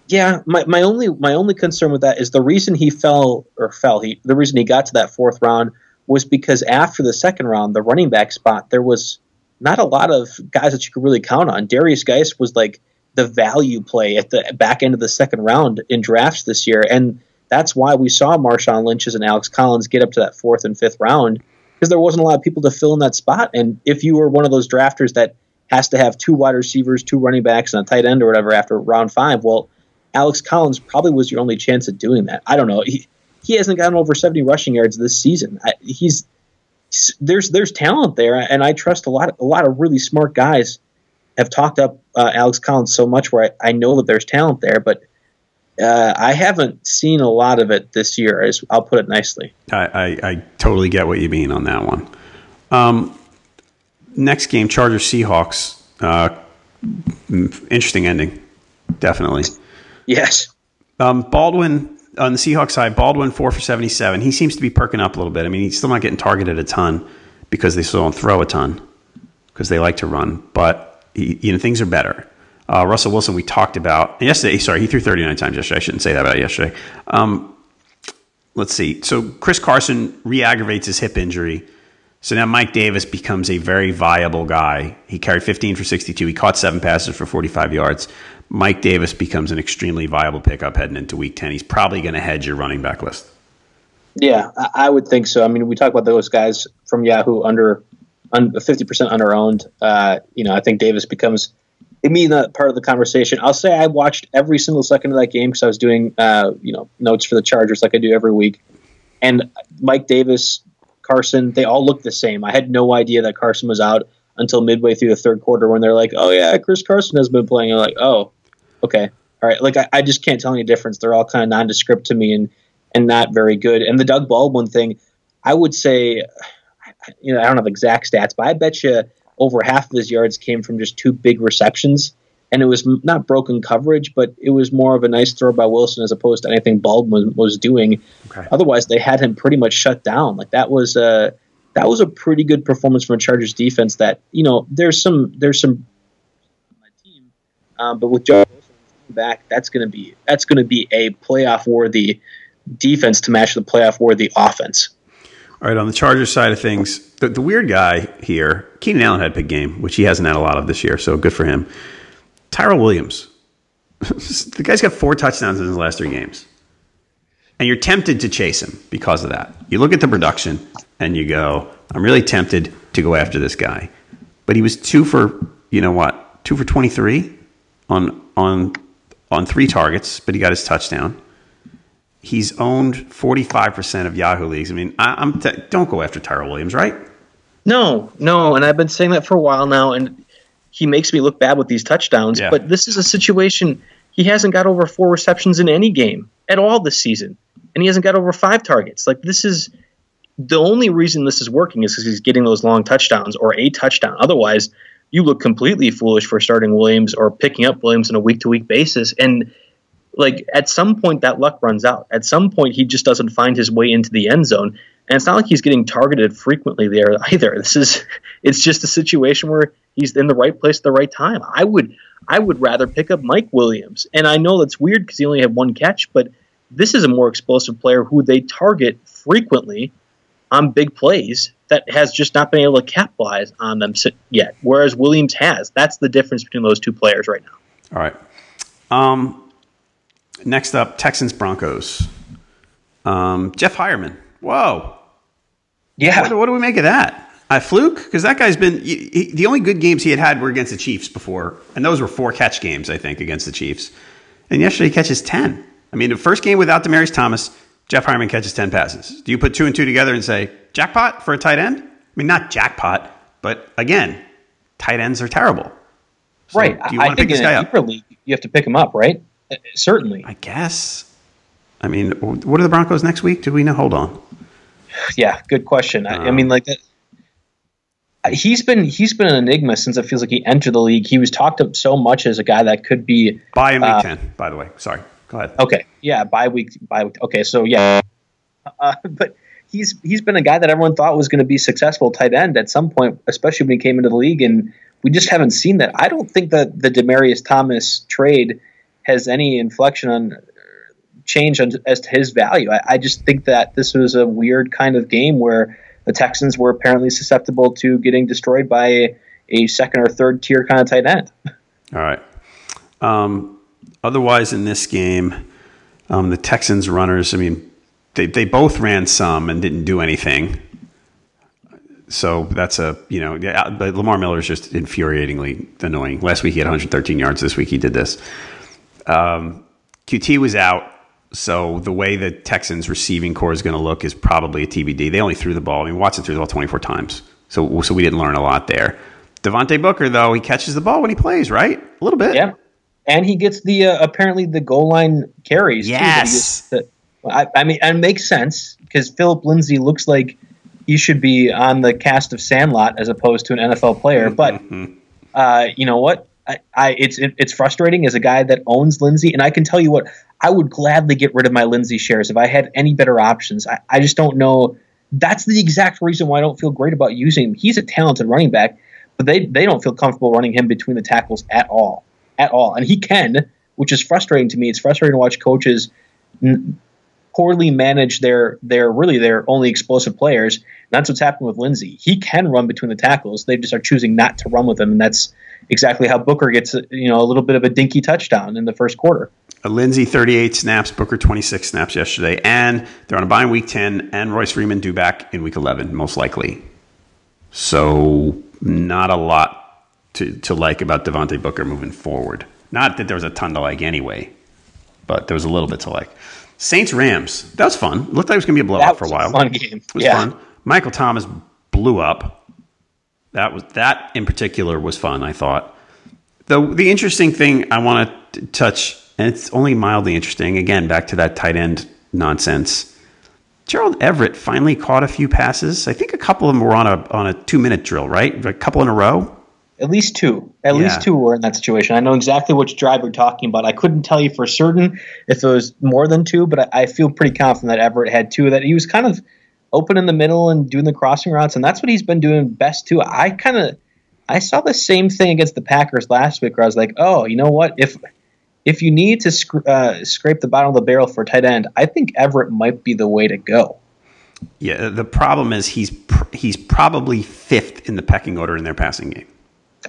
Yeah, my, my only my only concern with that is the reason he fell or fell he the reason he got to that fourth round was because after the second round, the running back spot, there was not a lot of guys that you could really count on. Darius Guice was like the value play at the back end of the second round in drafts this year, and that's why we saw Marshawn Lynch's and Alex Collins get up to that fourth and fifth round because there wasn't a lot of people to fill in that spot. And if you were one of those drafters that has to have two wide receivers, two running backs, and a tight end or whatever after round five. Well, Alex Collins probably was your only chance at doing that. I don't know. He he hasn't gotten over 70 rushing yards this season. I, he's there's there's talent there, and I trust a lot a lot of really smart guys have talked up uh, Alex Collins so much where I, I know that there's talent there, but uh, I haven't seen a lot of it this year. As I'll put it nicely. I, I, I totally get what you mean on that one. Um, next game, Chargers Seahawks. Uh, interesting ending, definitely. Yes. Um, Baldwin on the Seahawks side, Baldwin four for seventy seven. He seems to be perking up a little bit. I mean, he's still not getting targeted a ton because they still don't throw a ton because they like to run. But he, you know, things are better. Uh, Russell Wilson, we talked about yesterday. Sorry, he threw thirty nine times yesterday. I shouldn't say that about yesterday. Um, let's see. So Chris Carson re-aggravates his hip injury. So now Mike Davis becomes a very viable guy. He carried 15 for 62. He caught seven passes for 45 yards. Mike Davis becomes an extremely viable pickup heading into week 10. He's probably going to hedge your running back list. Yeah, I would think so. I mean, we talk about those guys from Yahoo under, under 50% under owned. Uh, you know, I think Davis becomes immediately part of the conversation. I'll say I watched every single second of that game because I was doing, uh, you know, notes for the Chargers like I do every week. And Mike Davis Carson, they all look the same. I had no idea that Carson was out until midway through the third quarter when they're like, "Oh yeah, Chris Carson has been playing." I'm like, "Oh, okay, all right." Like I, I just can't tell any difference. They're all kind of nondescript to me and and not very good. And the Doug Baldwin thing, I would say, you know, I don't have exact stats, but I bet you over half of his yards came from just two big receptions and it was not broken coverage, but it was more of a nice throw by Wilson as opposed to anything Baldwin was, was doing. Okay. Otherwise, they had him pretty much shut down. Like that was a that was a pretty good performance from a Chargers defense. That you know there's some there's some on my team, um, but with Joe Wilson back, that's gonna be that's gonna be a playoff worthy defense to match the playoff worthy offense. All right, on the Chargers side of things, the, the weird guy here, Keenan Allen had a big game, which he hasn't had a lot of this year, so good for him. Tyrell Williams, the guy's got four touchdowns in his last three games. And you're tempted to chase him because of that. You look at the production and you go, I'm really tempted to go after this guy. But he was two for, you know what, two for 23 on, on, on three targets, but he got his touchdown. He's owned 45% of Yahoo leagues. I mean, I, am t- don't go after Tyrell Williams, right? No, no. And I've been saying that for a while now. And he makes me look bad with these touchdowns. Yeah. But this is a situation he hasn't got over four receptions in any game at all this season, and he hasn't got over five targets. Like this is the only reason this is working is because he's getting those long touchdowns or a touchdown. Otherwise, you look completely foolish for starting Williams or picking up Williams on a week to week basis. And like at some point that luck runs out. At some point he just doesn't find his way into the end zone. And it's not like he's getting targeted frequently there either. This is it's just a situation where he's in the right place at the right time. I would I would rather pick up Mike Williams. And I know that's weird because he only had one catch, but this is a more explosive player who they target frequently on big plays that has just not been able to capitalize on them yet. Whereas Williams has. That's the difference between those two players right now. All right. Um, next up, Texans Broncos. Um, Jeff Heuerman. Whoa. Yeah. What, what do we make of that? A fluke? Because that guy's been he, he, the only good games he had had were against the Chiefs before, and those were four catch games, I think, against the Chiefs. And yesterday he catches ten. I mean, the first game without Demaryius Thomas, Jeff Heuerman catches ten passes. Do you put two and two together and say jackpot for a tight end? I mean, not jackpot, but again, tight ends are terrible. So right. Do you want I to pick this guy up? League, you have to pick him up, right? Uh, certainly. I guess. I mean, what are the Broncos next week? Do we know? Hold on. Yeah, good question. I, I uh, mean, like that he's been he's been an enigma since it feels like he entered the league. He was talked up so much as a guy that could be by in week uh, ten. By the way, sorry. Go ahead. Okay, yeah, by week by week. Okay, so yeah, uh, but he's he's been a guy that everyone thought was going to be successful tight end at some point, especially when he came into the league, and we just haven't seen that. I don't think that the Demaryius Thomas trade has any inflection on change on, as to his value. I, I just think that this was a weird kind of game where the Texans were apparently susceptible to getting destroyed by a, a second or third tier kind of tight end. All right. Um, otherwise, in this game, um, the Texans runners, I mean, they, they both ran some and didn't do anything. So that's a, you know, Lamar Miller is just infuriatingly annoying. Last week he had 113 yards. This week he did this. Um, QT was out. So the way the Texans receiving corps is going to look is probably a TBD. They only threw the ball. I mean, Watson threw the ball 24 times. So, so we didn't learn a lot there. Devontae Booker, though, he catches the ball when he plays, right? A little bit. Yeah. And he gets the, uh, apparently the goal line carries. Yes. The, I, I, mean, and it makes sense because Phillip Lindsay looks like he should be on the cast of Sandlot as opposed to an NFL player. But, mm-hmm. uh, you know what? I, I, it's it, it's frustrating as a guy that owns Lindsay, and I can tell you what I would gladly get rid of my Lindsay shares if I had any better options. I, I just don't know. That's the exact reason why I don't feel great about using him. He's a talented running back, but they, they don't feel comfortable running him between the tackles at all. At all. And he can, which is frustrating to me. It's frustrating to watch coaches n- poorly manage their their really their only explosive players. And that's what's happened with Lindsay. He can run between the tackles. They just are choosing not to run with him, and that's exactly how Booker gets you know a little bit of a dinky touchdown in the first quarter. Lindsay 38 snaps, Booker 26 snaps yesterday, and they're on a bye in week 10, and Royce Freeman due back in week 11, most likely. So, not a lot to, to like about Devontae Booker moving forward. Not that there was a ton to like anyway, but there was a little bit to like. Saints Rams, that was fun. Looked like it was going to be a blowout for a while. A fun game. It was yeah. fun. Michael Thomas blew up. That was that in particular was fun. I thought. The the interesting thing I want to touch and it's only mildly interesting. Again, back to that tight end nonsense. Gerald Everett finally caught a few passes. I think a couple of them were on a on a two minute drill, right? A couple in a row. At least two. At yeah. least two were in that situation. I know exactly which drive you're talking about. I couldn't tell you for certain if it was more than two, but I, I feel pretty confident that Everett had two. That he was kind of open in the middle and doing the crossing routes, and that's what he's been doing best too. I kind of I saw the same thing against the Packers last week, where I was like, oh, you know what? If if you need to sc- uh, scrape the bottom of the barrel for tight end, I think Everett might be the way to go. Yeah, the problem is he's pr- he's probably fifth in the pecking order in their passing game.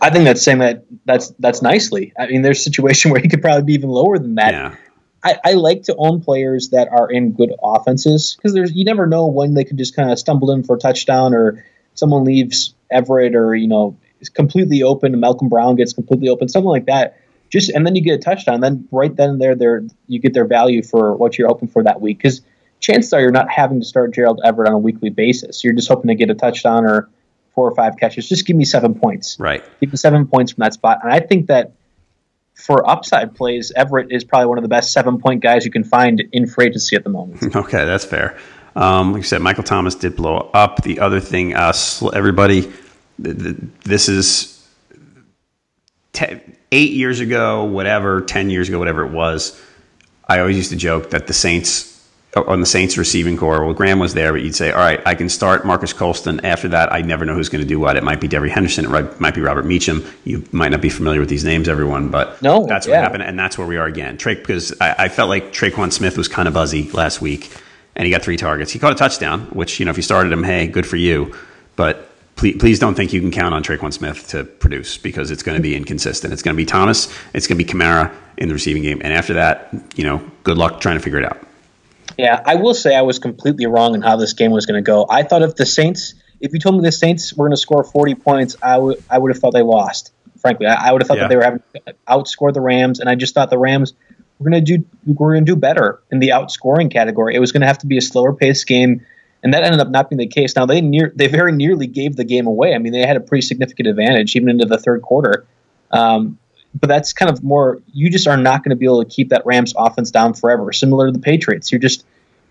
I think that's saying that uh, that's that's nicely. I mean, there's a situation where he could probably be even lower than that. Yeah. I, I like to own players that are in good offenses because there's you never know when they could just kind of stumble in for a touchdown or someone leaves Everett or you know is completely open. Malcolm Brown gets completely open, something like that. Just and then you get a touchdown. Then right then and there, there you get their value for what you're hoping for that week because chances are you're not having to start Gerald Everett on a weekly basis. You're just hoping to get a touchdown or four or five catches. Just give me seven points. Right. Give me seven points from that spot. And I think that for upside plays, Everett is probably one of the best seven point guys you can find in free agency at the moment. Okay, that's fair. Um, like you said, Michael Thomas did blow up. The other thing, uh, everybody, th- th- this is te- eight years ago, whatever, 10 years ago, whatever it was. I always used to joke that the Saints on the Saints receiving corps. Well, Graham was there, but you'd say, all right, I can start Marques Colston. After that, I never know who's going to do what. It might be Devery Henderson. It might be Robert Meacham. You might not be familiar with these names, everyone, but no, that's yeah. what happened, and that's where we are again. Trey, because I, I felt like Tre'Quan Smith was kind of buzzy last week, and he got three targets. He caught a touchdown, which you know if you started him, hey, good for you, but. Please, please don't think you can count on Tre'Quan Smith to produce because it's going to be inconsistent. It's going to be Thomas, it's going to be Kamara in the receiving game, and after that, you know, good luck trying to figure it out. Yeah, I will say I was completely wrong in how this game was going to go. I thought if the Saints, if you told me the Saints were going to score 40 points, I would I would have thought they lost. Frankly, I, I would have thought Yeah. that they were having to outscore the Rams, and I just thought the Rams were going to do were going to do better in the outscoring category. It was going to have to be a slower paced game, and that ended up not being the case. Now they near they very nearly gave the game away. I mean, they had a pretty significant advantage even into the third quarter. Um, but that's kind of more you just are not going to be able to keep that Rams offense down forever. Similar to the Patriots, you're just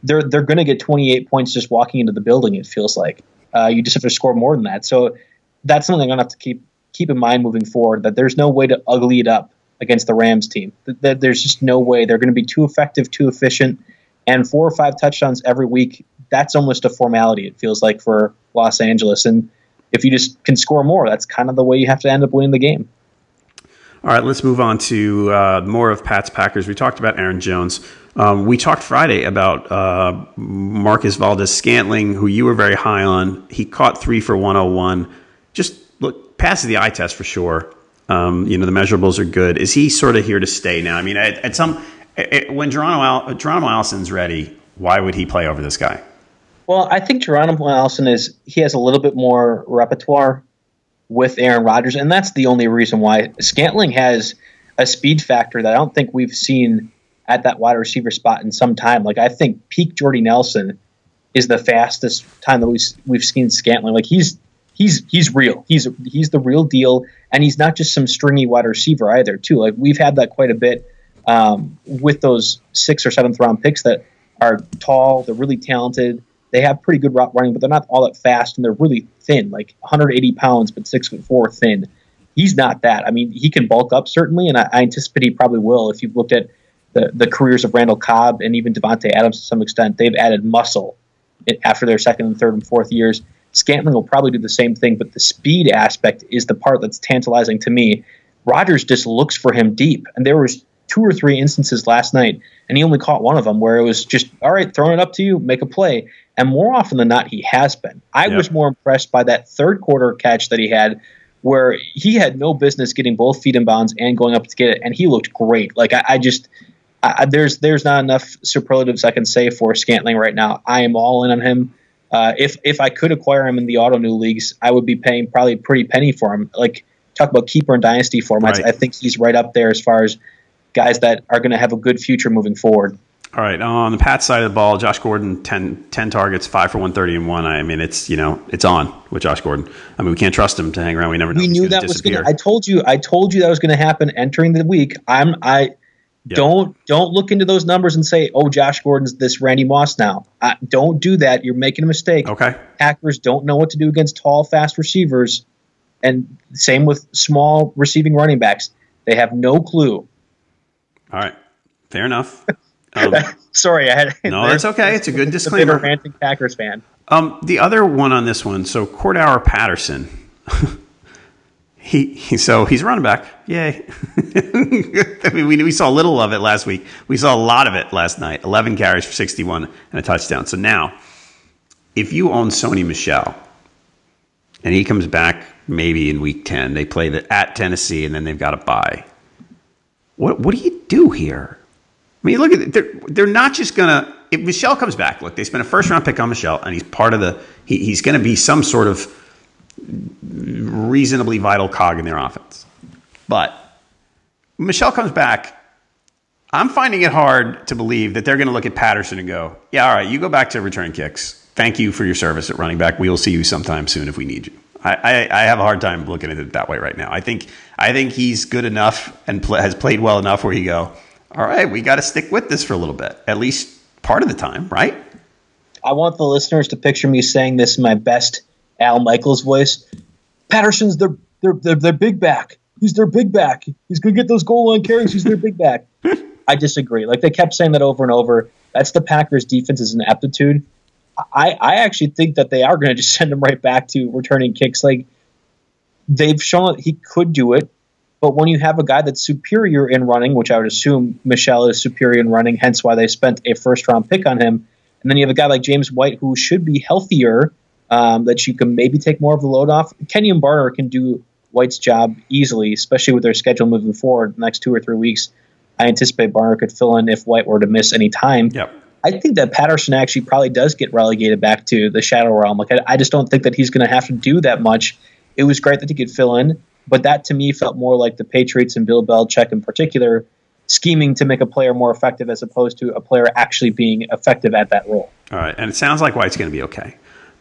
they're they're going to get 28 points just walking into the building. It feels like uh, you just have to score more than that. So that's something I'm going to have to keep keep in mind moving forward. That there's no way to ugly it up against the Rams team. That, that there's just no way they're going to be too effective, too efficient, and four or five touchdowns every week. That's almost a formality. It feels like for Los Angeles, and if you just can score more, that's kind of the way you have to end up winning the game. All right, let's move on to uh, more of Pat's Packers. We talked about Aaron Jones. Um, we talked Friday about uh, Marquez Valdes-Scantling, who you were very high on. He caught three for 101. Just look, passes the eye test for sure. Um, you know, the measurables are good. Is he sort of here to stay now? I mean, at, at some at, when Geronimo, Geronimo Allison's ready, why would he play over this guy? Well, I think Geronimo Allison is he has a little bit more repertoire with Aaron Rodgers, and that's the only reason why Scantling has a speed factor that I don't think we've seen at that wide receiver spot in some time. Like I think peak Jordy Nelson is the fastest time that we've we've seen Scantling. Like he's he's he's real. He's he's the real deal, and he's not just some stringy wide receiver either. Too like we've had that quite a bit um, with those sixth or seventh round picks that are tall. They're really talented. They have pretty good route running, but they're not all that fast, and they're really thin, like 180 pounds, but six foot four thin. He's not that. I mean, he can bulk up certainly, and I, I anticipate he probably will. If you've looked at the, the careers of Randall Cobb and even Davante Adams to some extent, they've added muscle after their second and third and fourth years. Scantling will probably do the same thing, but the speed aspect is the part that's tantalizing to me. Rodgers just looks for him deep, and there was two or three instances last night, and he only caught one of them where it was just all right, throwing it up to you, make a play. And more often than not, he has been. I Yep. was more impressed by that third quarter catch that he had, where he had no business getting both feet in bounds and going up to get it, and he looked great. Like I, I just, I, I- there's there's not enough superlatives I can say for Scantling right now. I am all in on him. Uh, if if I could acquire him in the auto new leagues, I would be paying probably a pretty penny for him. Like talk about keeper and dynasty formats, Right. I think he's right up there as far as guys that are going to have a good future moving forward. All right, on the Pat side of the ball, Josh Gordon 10, 10 targets, five for one thirty and one. I mean, it's you know it's on with Josh Gordon. I mean, we can't trust him to hang around. We never know. we knew that was going. to I told you. I told you that was going to happen entering the week. I'm. I don't don't look into those numbers and say, "Oh, Josh Gordon's this Randy Moss now." I, don't do that. You're making a mistake. Okay. Packers don't know what to do against tall, fast receivers, and same with small receiving running backs. They have no clue. All right, fair enough. Um, Sorry, I had. no, that's okay. It's a good disclaimer. ranting Packers fan. Um, the other one on this one, so Cordarrelle Patterson. he, he so he's a running back. Yay! I mean, we we saw a little of it last week. We saw a lot of it last night. Eleven carries for sixty-one and a touchdown. So now, if you own Sony Michel, and he comes back maybe in week 10. They play the, at Tennessee, and then they've got to bye. What, what do you do here? I mean, look at it. They're, they're not just going to. If Michel comes back, look, they spent a first round pick on Michel, and he's part of the. He, he's going to be some sort of reasonably vital cog in their offense. But Michel comes back. I'm finding it hard to believe that they're going to look at Patterson and go, yeah, all right, you go back to return kicks. Thank you for your service at running back. We will see you sometime soon if we need you. I, I, I have a hard time looking at it that way right now. I think I think he's good enough and pl- has played well enough where you go, all right, we got to stick with this for a little bit, at least part of the time, right? I want the listeners to picture me saying this in my best Al Michaels voice. Patterson's their their their, their big back. He's their big back. He's gonna get those goal line carries. He's their big back. I disagree. Like they kept saying that over and over. That's the Packers' defense's ineptitude. I, I actually think that they are going to just send him right back to returning kicks. Like they've shown that he could do it, but when you have a guy that's superior in running, which I would assume Michel is superior in running, hence why they spent a first round pick on him, and then you have a guy like James White who should be healthier, um, that you can maybe take more of the load off. Kenjon Barner can do White's job easily, especially with their schedule moving forward the next two or three weeks. I anticipate Barner could fill in if White were to miss any time. Yep. I think that Patterson actually probably does get relegated back to the shadow realm. Like I, I just don't think that he's going to have to do that much. It was great that he could fill in, but that to me felt more like the Patriots and Bill Belichick in particular scheming to make a player more effective as opposed to a player actually being effective at that role. All right, and it sounds like White's going to be okay.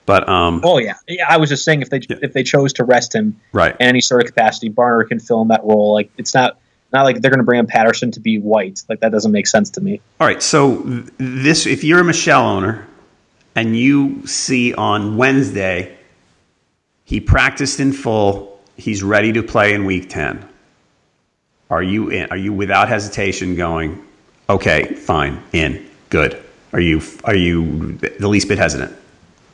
But um, oh yeah, yeah. I was just saying if they yeah. if they chose to rest him right in any sort of capacity, Barner can fill in that role. Like it's not not like they're going to bring in Patterson to be white. Like that doesn't make sense to me. All right, so this if you're a Michel owner and you see on Wednesday he practiced in full, he's ready to play in week 10. Are you in are you without hesitation going, "Okay, fine, in. Good." Are you are you the least bit hesitant?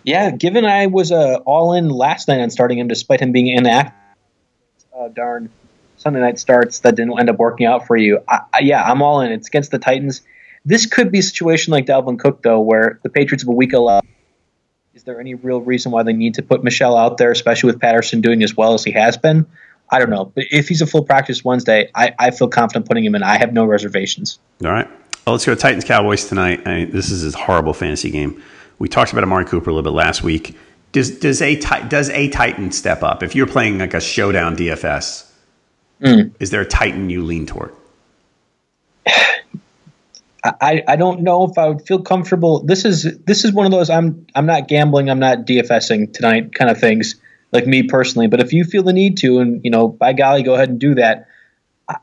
Yeah, given I was uh, all in last night on starting him despite him being inactive. Uh, darn Sunday night starts that didn't end up working out for you. I, I, yeah, I'm all in. It's against the Titans. This could be a situation like Dalvin Cook, though, where the Patriots have a week allowed. Is there any real reason why they need to put Michel out there, especially with Patterson doing as well as he has been? I don't know. But if he's a full practice Wednesday, I, I feel confident putting him in. I have no reservations. All right. Well, let's go Titans Cowboys tonight. I mean, this is a horrible fantasy game. We talked about Amari Cooper a little bit last week. Does does a does a Titan step up if you're playing like a showdown DFS? Mm. Is there a Titan you lean toward? I, I don't know if I would feel comfortable. This is this is one of those I'm I'm not gambling, I'm not DFSing tonight kind of things, like me personally. But if you feel the need to, and you know, by golly, go ahead and do that. I,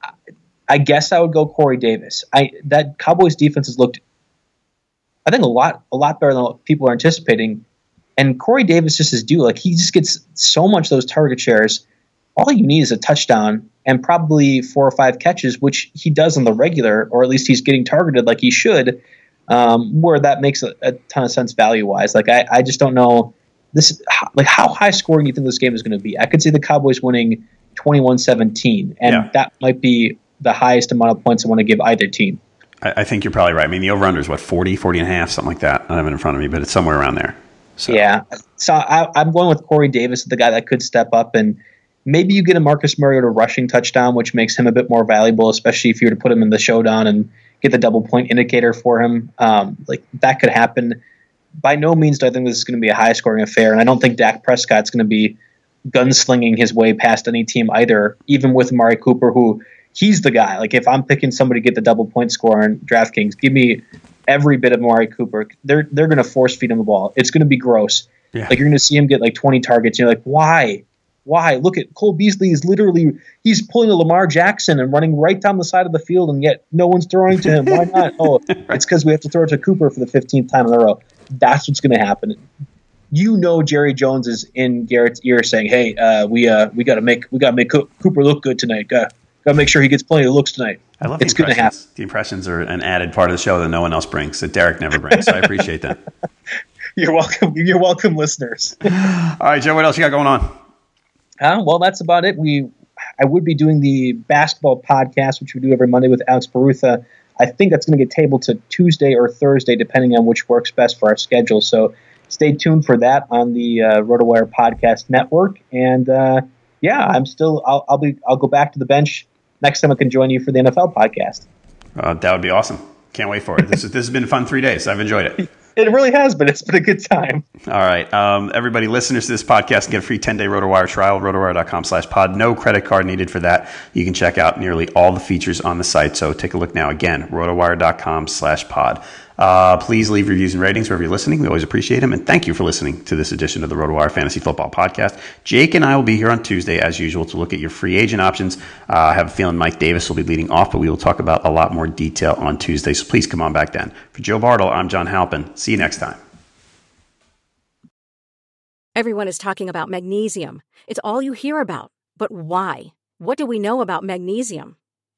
I guess I would go Corey Davis. I that Cowboys defense has looked, I think a lot a lot better than what people are anticipating. And Corey Davis just is due. Like he just gets so much those target shares. All you need is a touchdown and probably four or five catches, which he does on the regular, or at least he's getting targeted like he should, um, where that makes a, a, ton of sense value wise. Like I, I just don't know this like how high scoring you think this game is going to be. I could see the Cowboys winning 21-17, and yeah. that might be the highest amount of points I want to give either team. I, I think you're probably right. I mean, the over under is what 40, 40 and a half, something like that. I don't have it in front of me, but it's somewhere around there. So. Yeah, so I, I'm going with Corey Davis, the guy that could step up and Maybe you get a Marcus Mariota rushing touchdown, which makes him a bit more valuable, especially if you were to put him in the showdown and get the double point indicator for him. Um, like that could happen. By no means do I think this is going to be a high scoring affair, and I don't think Dak Prescott's going to be gunslinging his way past any team either. Even with Mari Cooper, who he's the guy. Like if I'm picking somebody to get the double point score on DraftKings, give me every bit of Mari Cooper. They're they're going to force feed him the ball. It's going to be gross. Yeah. Like you're going to see him get like 20 targets. And You're like, why? Why? Look at Cole Beasley is literally he's pulling a Lamar Jackson and running right down the side of the field, and yet no one's throwing to him. Why not? Oh, it's because we have to throw it to Cooper for the fifteenth time in a row. That's what's going to happen. You know, Jerry Jones is in Garrett's ear saying, "Hey, uh, we uh, we got to make we got to make Cooper look good tonight. Got to make sure he gets plenty of looks tonight." I love it's going to happen. The impressions are an added part of the show that no one else brings, that Derek never brings. So I appreciate that. You're welcome. You're welcome, listeners. All right, Joe. What else you got going on? Uh, well, that's about it. We, I would be doing the basketball podcast, which we do every Monday with Alex Barutha. I think that's going to get tabled to Tuesday or Thursday, depending on which works best for our schedule. So stay tuned for that on the uh, RotoWire Podcast Network. And uh, yeah, I'm still. I'll, I'll, be. I'll go back to the bench next time I can join you for the NFL podcast. Uh, that would be awesome. Can't wait for it. This, is, this has been fun three days. I've enjoyed it. It really has been. It's been a good time. All right. Um, everybody, listeners to this podcast get a free 10 day RotoWire trial, rotowire.com slash pod. No credit card needed for that. You can check out nearly all the features on the site. So take a look now. Again, rotowire.com slash pod. Uh, please leave reviews and ratings wherever you're listening. We always appreciate them. And thank you for listening to this edition of the RotoWire Fantasy Football Podcast. Jake and I will be here on Tuesday, as usual, to look at your free agent options. Uh, I have a feeling Mike Davis will be leading off, but we will talk about a lot more detail on Tuesday. So please come on back then. For Joe Bartel, I'm John Halpin. See you next time. Everyone is talking about magnesium. It's all you hear about. But why? What do we know about magnesium?